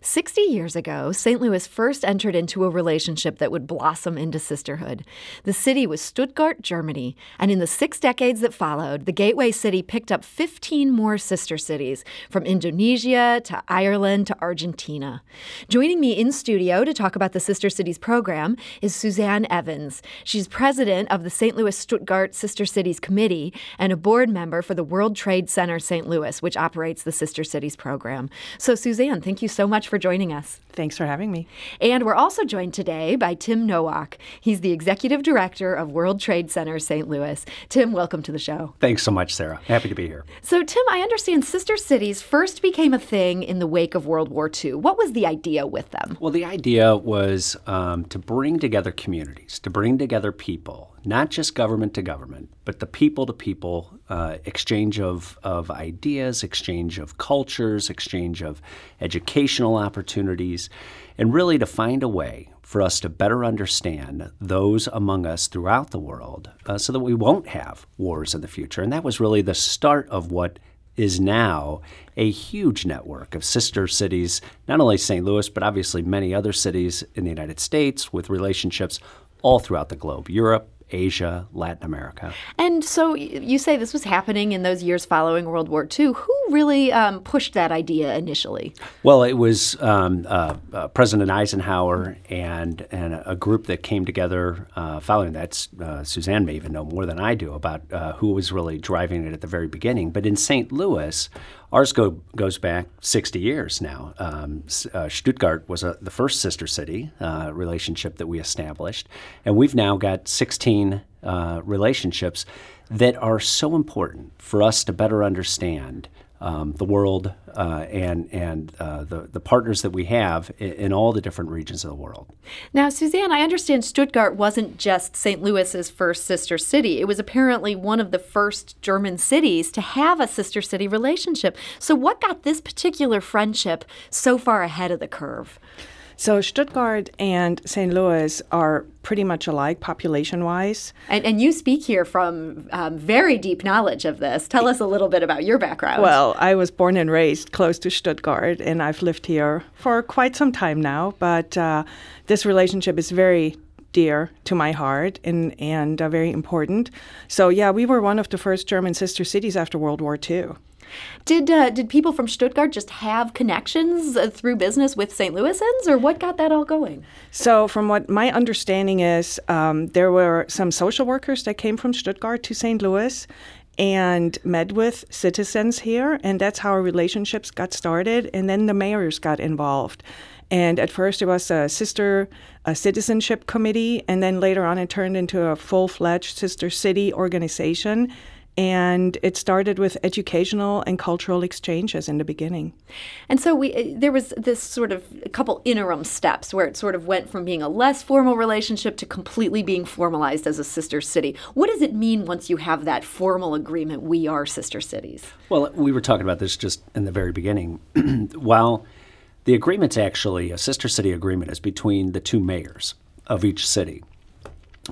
60 years ago, St. Louis first entered into a relationship that would blossom into sisterhood. The city was Stuttgart, Germany, and in the six decades that followed, the Gateway City picked up 15 more sister cities, from Indonesia to Ireland to Argentina. Joining me in studio to talk about the Sister Cities program is Suzanne Evans. She's president of the St. Louis Stuttgart Sister Cities Committee and a board member for the World Trade Center St. Louis, which operates the Sister Cities program. So, Suzanne, thank you so much for joining us. Thanks for having me. And we're also joined today by Tim Nowak. He's the executive director of World Trade Center St. Louis. Tim, welcome to the show. Thanks so much, Sarah. Happy to be here. So, Tim, I understand sister cities first became a thing in the wake of World War II. What was the idea with them? Well, the idea was um, to bring together communities, to bring together people not just government to government, but the people to people uh, exchange of, of ideas, exchange of cultures, exchange of educational opportunities, and really to find a way for us to better understand those among us throughout the world uh, so that we won't have wars in the future. And that was really the start of what is now a huge network of sister cities, not only St. Louis, but obviously many other cities in the United States with relationships all throughout the globe Europe, Asia, Latin America. And so you say this was happening in those years following World War II. Who really um, pushed that idea initially? Well, it was um, uh, uh, President Eisenhower and, and a group that came together uh, following that. Uh, Suzanne may even know more than I do about uh, who was really driving it at the very beginning. But in St. Louis, Ours go, goes back 60 years now. Um, uh, Stuttgart was a, the first sister city relationship that we established, and we've now got 16 uh, relationships that are so important for us to better understand um, the world uh, and and uh, the the partners that we have in, in, all the different regions of the world. Now, Suzanne, I understand Stuttgart wasn't just St. Louis's first sister city. It was apparently one of the first German cities to have a sister city relationship. So, what got this particular friendship so far ahead of the curve? So Stuttgart and St. Louis are pretty much alike population wise. And, and, you speak here from um, very deep knowledge of this. Tell us a little bit about your background. Well, I was born and raised close to Stuttgart, and I've lived here for quite some time now. But uh, this relationship is very dear to my heart and, and uh, very important. So, yeah, we were one of the first German sister cities after World War II. Did uh, did people from Stuttgart just have connections uh, through business with St. Louisans, or what got that all going? So, from what my understanding is, um, there were some social workers that came from Stuttgart to St. Louis and met with citizens here, and that's how our relationships got started. And then the mayors got involved. And at first, it was a sister a citizenship committee, and then later on, it turned into a full fledged sister city organization and it started with educational and cultural exchanges in the beginning. And so we uh, there was this sort of a couple interim steps where it sort of went from being a less formal relationship to completely being formalized as a sister city. What does it mean once you have that formal agreement we are sister cities? Well, we were talking about this just in the very beginning. While the agreement's actually a sister city agreement is between the two mayors of each city.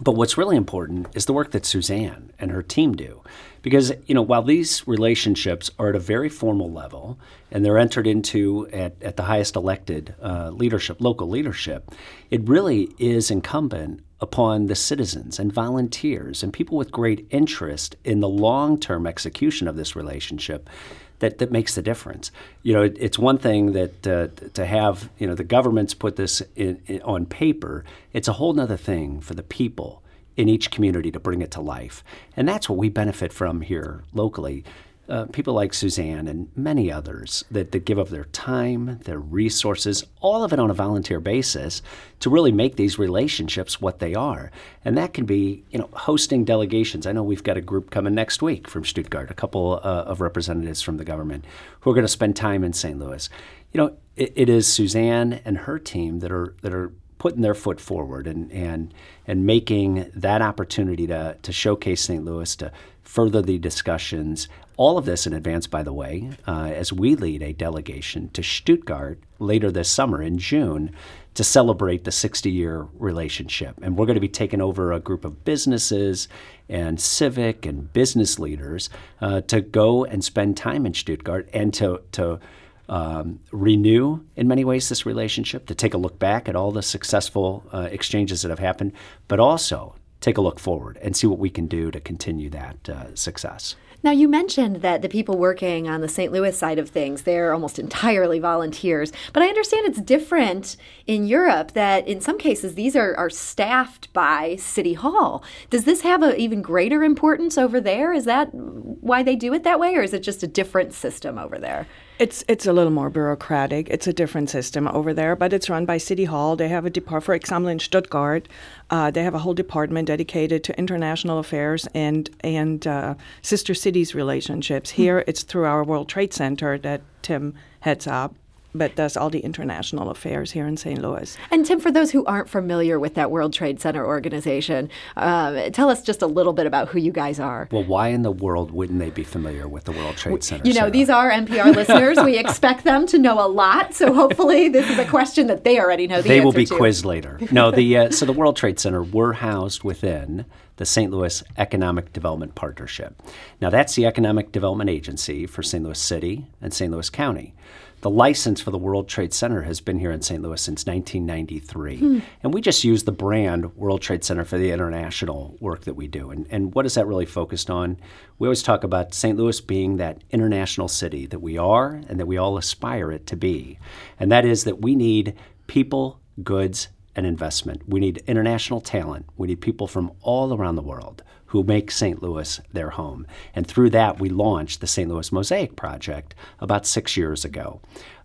But what's really important is the work that Suzanne and her team do. Because, you know, while these relationships are at a very formal level and they're entered into at, at the highest elected uh, leadership, local leadership, it really is incumbent upon the citizens and volunteers and people with great interest in the long term execution of this relationship that, that makes the difference. You know, it, it's one thing that uh, to have you know the governments put this in, in, on paper. It's a whole other thing for the people in each community to bring it to life, and that's what we benefit from here locally uh, people like Suzanne and many others that, that give up their time, their resources, all of it on a volunteer basis to really make these relationships what they are. And that can be, you know, hosting delegations. I know we've got a group coming next week from Stuttgart, a couple uh, of representatives from the government who are going to spend time in St. Louis. You know, it, it is Suzanne and her team that are that are putting their foot forward and and and making that opportunity to to showcase St. Louis to further the discussions all of this in advance, by the way, uh, as we lead a delegation to Stuttgart later this summer in June to celebrate the 60 year relationship. And we're going to be taking over a group of businesses and civic and business leaders uh, to go and spend time in Stuttgart and to, to um, renew, in many ways, this relationship, to take a look back at all the successful uh, exchanges that have happened, but also take a look forward and see what we can do to continue that uh, success. Now, you mentioned that the people working on the St. Louis side of things, they're almost entirely volunteers. But I understand it's different in Europe that in some cases these are, are staffed by City Hall. Does this have an even greater importance over there? Is that why they do it that way, or is it just a different system over there? It's it's a little more bureaucratic. It's a different system over there, but it's run by City Hall. They have a department, for example, in Stuttgart, uh, they have a whole department dedicated to international affairs and and uh, sister cities relationships. Here, it's through our World Trade Center that Tim heads up but does all the international affairs here in St. Louis. And Tim, for those who aren't familiar with that World Trade Center organization, uh, tell us just a little bit about who you guys are. Well, why in the world wouldn't they be familiar with the World Trade Center? You know, Sarah? these are NPR listeners. We expect them to know a lot, so hopefully this is a question that they already know the they will be to. quizzed later. No, the uh, so the World Trade Center we're housed within the St. Louis Economic Development Partnership. Now that's the economic development agency for St. Louis City and St. Louis County. The license for the World Trade Center has been here in St. Louis since 1993. Hmm. And we just use the brand World Trade Center for the international work that we do. And, and what is that really focused on? We always talk about St. Louis being that international city that we are and that we all aspire it to be. And that is that we need people, goods, and investment. We need international talent. We need people from all around the world who make St. Louis their home. And through that, we launched the St. Louis Mosaic Project about six years ago.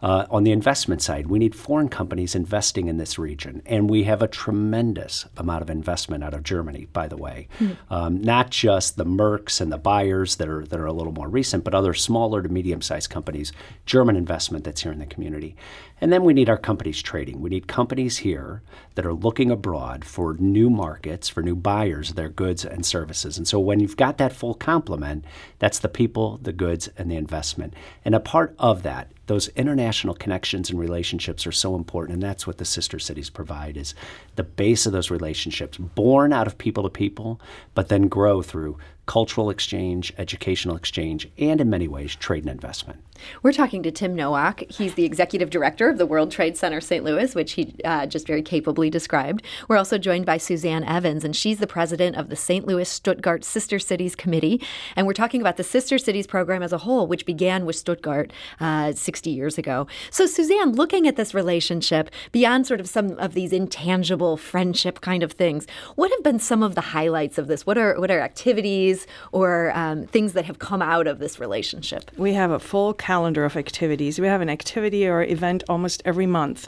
Uh, on the investment side, we need foreign companies investing in this region. And we have a tremendous amount of investment out of Germany, by the way. Um, not just the Mercks and the Bayers that are, that are a little more recent, but other smaller to medium sized companies, German investment that's here in the community. And then we need our companies trading. We need companies here that are looking abroad for new markets, for new buyers of their goods and services. And so when you've got that full complement, that's the people, the goods, and the investment. And a part of that, those international connections and relationships are so important, and that's what the sister cities provide is the base of those relationships, born out of people to people, but then grow through cultural exchange, educational exchange, and in many ways, trade and investment. We're talking to Tim Nowak. He's the executive director of the World Trade Center St. Louis, which he uh, just very capably described. We're also joined by Suzanne Evans, and she's the president of the St. Louis Stuttgart Sister Cities Committee. And we're talking about the Sister Cities program as a whole, which began with Stuttgart uh, 60 years ago. So, Suzanne, looking at this relationship beyond sort of some of these intangible friendship kind of things, what have been some of the highlights of this? What are what are activities or um, things that have come out of this relationship? We have a full calendar of activities. We have an activity or event almost every month.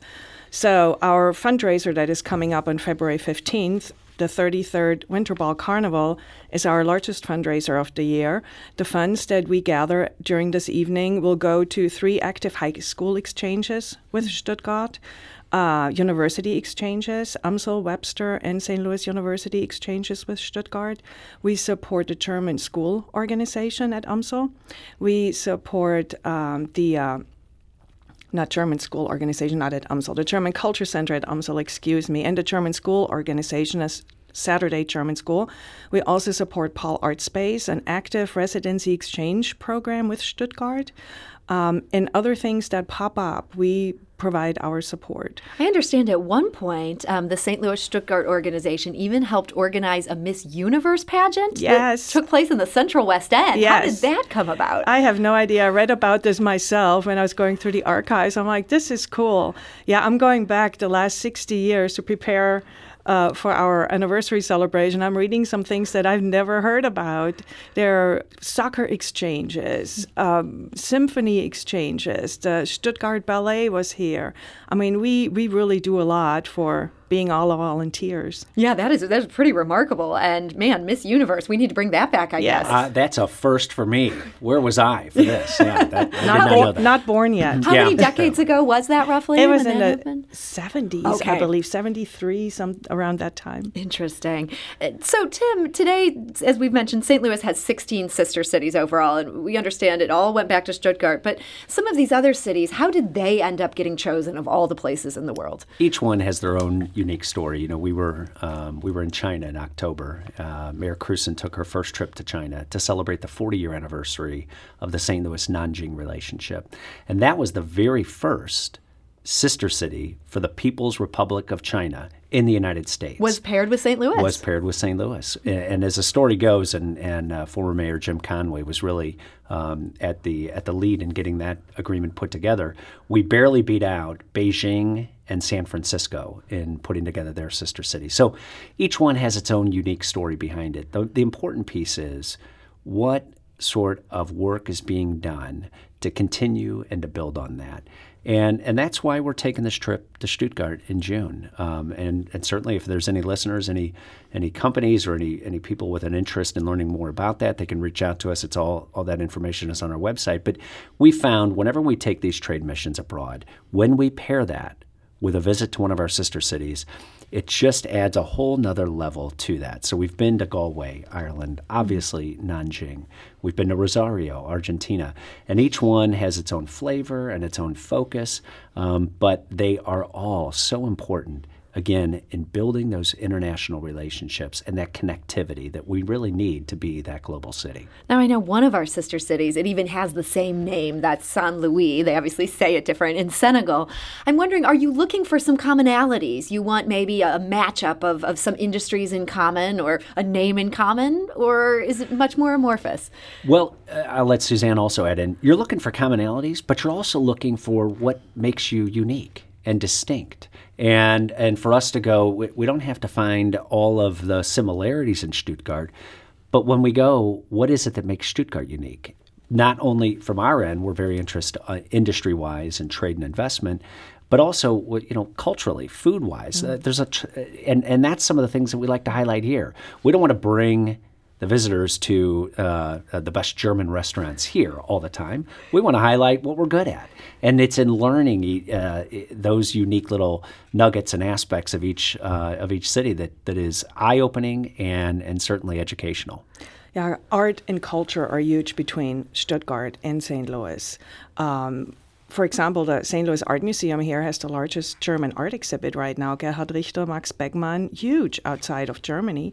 So, our fundraiser that is coming up on February 15th, the 33rd Winter Ball Carnival, is our largest fundraiser of the year. The funds that we gather during this evening will go to three active high school exchanges with Stuttgart. Uh, university exchanges, UMSL, Webster, and St. Louis University exchanges with Stuttgart. We support the German school organization at UMSL. We support um, the uh, not German school organization, not at UMSL, the German Culture Center at UMSL, excuse me, and the German school organization as Saturday German School. We also support Paul Artspace, an active residency exchange program with Stuttgart. Um, and other things that pop up, we provide our support. I understand at one point um, the St. Louis Stuttgart organization even helped organize a Miss Universe pageant yes. that took place in the Central West End. Yes. How did that come about? I have no idea. I read about this myself when I was going through the archives. I'm like, this is cool. Yeah, I'm going back the last 60 years to prepare uh, for our anniversary celebration, I'm reading some things that I've never heard about. There are soccer exchanges, um, symphony exchanges. The Stuttgart Ballet was here. I mean, we, we really do a lot for being all of volunteers. Yeah, that is that is pretty remarkable. And man, Miss Universe, we need to bring that back. I Yes. guess. Uh, that's a first for me. Where was I for this? Yeah, that, I did not Bo- know that. not born yet. How Yeah. many decades ago was that roughly? It was in the 70s, Okay. I believe, 73, some around that time. Interesting. Uh, So, Tim, today, as we've mentioned, St. Louis has 16 sister cities overall, and we understand it all went back to Stuttgart. But some of these other cities, how did they end up getting chosen of all the places in the world? Each one has their own unique story. You know, we were um, we were in China in October. Uh, Mayor Krewson took her first trip to China to celebrate the 40 year anniversary of the St. Louis Nanjing relationship, and that was the very first sister city for the People's Republic of China in the United States. Was paired with St. Louis. was paired with St. Louis. A- And as the story goes, and, and uh, former Mayor Jim Conway was really um, at the at the lead in getting that agreement put together. We barely beat out Beijing and San Francisco in putting together their sister cities. So each one has its own unique story behind it. The, the important piece is what sort of work is being done to continue and to build on that. And, and that's why we're taking this trip to Stuttgart in June. Um, and, and certainly, if there's any listeners, any any companies, or any any people with an interest in learning more about that, they can reach out to us. It's all all that information is on our website. But we found whenever we take these trade missions abroad, when we pair that with a visit to one of our sister cities, it just adds a whole nother level to that. So we've been to Galway, Ireland, obviously Nanjing. We've been to Rosario, Argentina, and each one has its own flavor and its own focus, um, but they are all so important. Again, in building those international relationships and that connectivity that we really need to be that global city. Now, I know one of our sister cities, it even has the same name. That's San Luis. They obviously say it different in Senegal. I'm wondering, are you looking for some commonalities? You want maybe a matchup of, of some industries in common or a name in common? Or is it much more amorphous? Well, uh, I'll let Suzanne also add in. You're looking for commonalities, but you're also looking for what makes you unique and distinct. And and for us to go, we, we don't have to find all of the similarities in Stuttgart, but when we go, what is it that makes Stuttgart unique? Not only from our end, we're very interested uh, industry-wise in trade and investment, but also you know culturally, food-wise. Uh, there's a tr- and and that's some of the things that we like to highlight here. We don't want to bring the visitors to uh, uh, the best German restaurants here all the time. We want to highlight what we're good at, and it's in learning uh, those unique little nuggets and aspects of each uh, of each city that that is eye opening and and certainly educational. Yeah, art and culture are huge between Stuttgart and St. Louis. Um, for example, the St. Louis Art Museum here has the largest German art exhibit right now. Gerhard Richter, Max Beckmann, huge outside of Germany.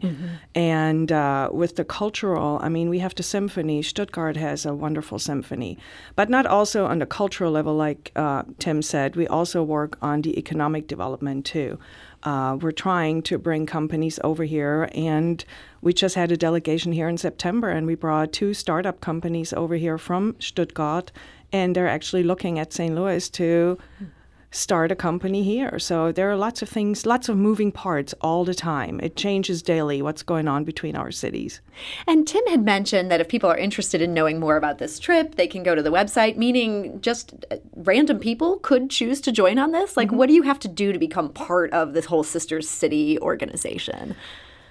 And uh, with the cultural, I mean, we have the symphony. Stuttgart has a wonderful symphony. But not also on the cultural level, like uh, Tim said. We also work on the economic development too. Uh, we're trying to bring companies over here, and we just had a delegation here in September, and we brought two startup companies over here from Stuttgart, and they're actually looking at St. Louis to start a company here. So there are lots of things, lots of moving parts all the time. It changes daily what's going on between our cities. And Tim had mentioned that if people are interested in knowing more about this trip, they can go to the website, meaning just uh, random people could choose to join on this. Like, what do you have to do to become part of this whole Sister City organization?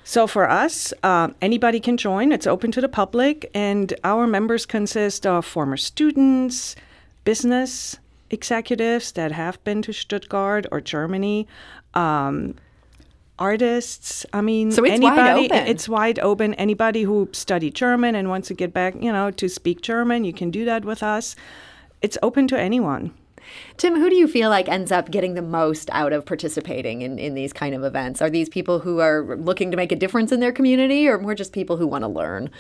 So for us, um, anybody can join. It's open to the public, and our members consist of former students, business executives that have been to Stuttgart or Germany, um, artists. I mean, So it's wide anybody. open. It's wide open. Anybody who studied German and wants to get back, you know, to speak German, you can do that with us. It's open to anyone. Tim, who do you feel like ends up getting the most out of participating in, in these kind of events? Are these people who are looking to make a difference in their community or more just people who want to learn?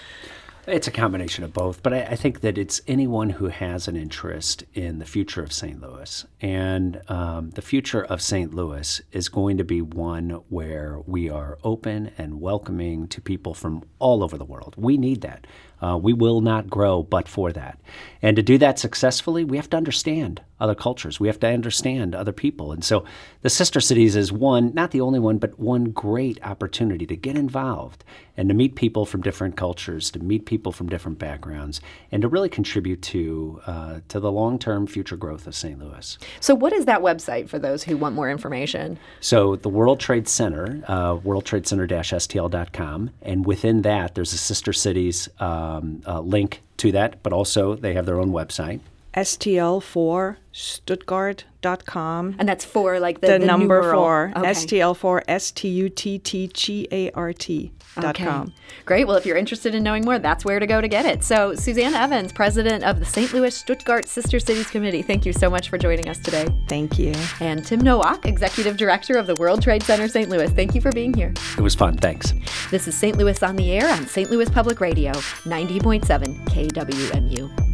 It's a combination of both, but I, I think that it's anyone who has an interest in the future of St. Louis. And um, the future of St. Louis is going to be one where we are open and welcoming to people from all over the world. We need that. Uh, we will not grow but for that. And to do that successfully, we have to understand other cultures. We have to understand other people. And so the Sister Cities is one, not the only one, but one great opportunity to get involved and to meet people from different cultures, to meet people from different backgrounds, and to really contribute to, uh, to the long term future growth of St. Louis. So, what is that website for those who want more information? So, the World Trade Center, uh, worldtradecenter-stl.com, and within that, there's a Sister Cities um, uh, link to that, but also they have their own website. STL4Stuttgart.com. And that's for like the, the, the number numeral. four. Okay. STL4 S T U T T G A R T dot Okay. com. Great. Well, if you're interested in knowing more, that's where to go to get it. So, Suzanne Evans, president of the St. Louis Stuttgart Sister Cities Committee, thank you so much for joining us today. Thank you. And Tim Nowak, executive director of the World Trade Center St. Louis, thank you for being here. It was fun. Thanks. This is St. Louis on the Air on St. Louis Public Radio, 90.7 KWMU.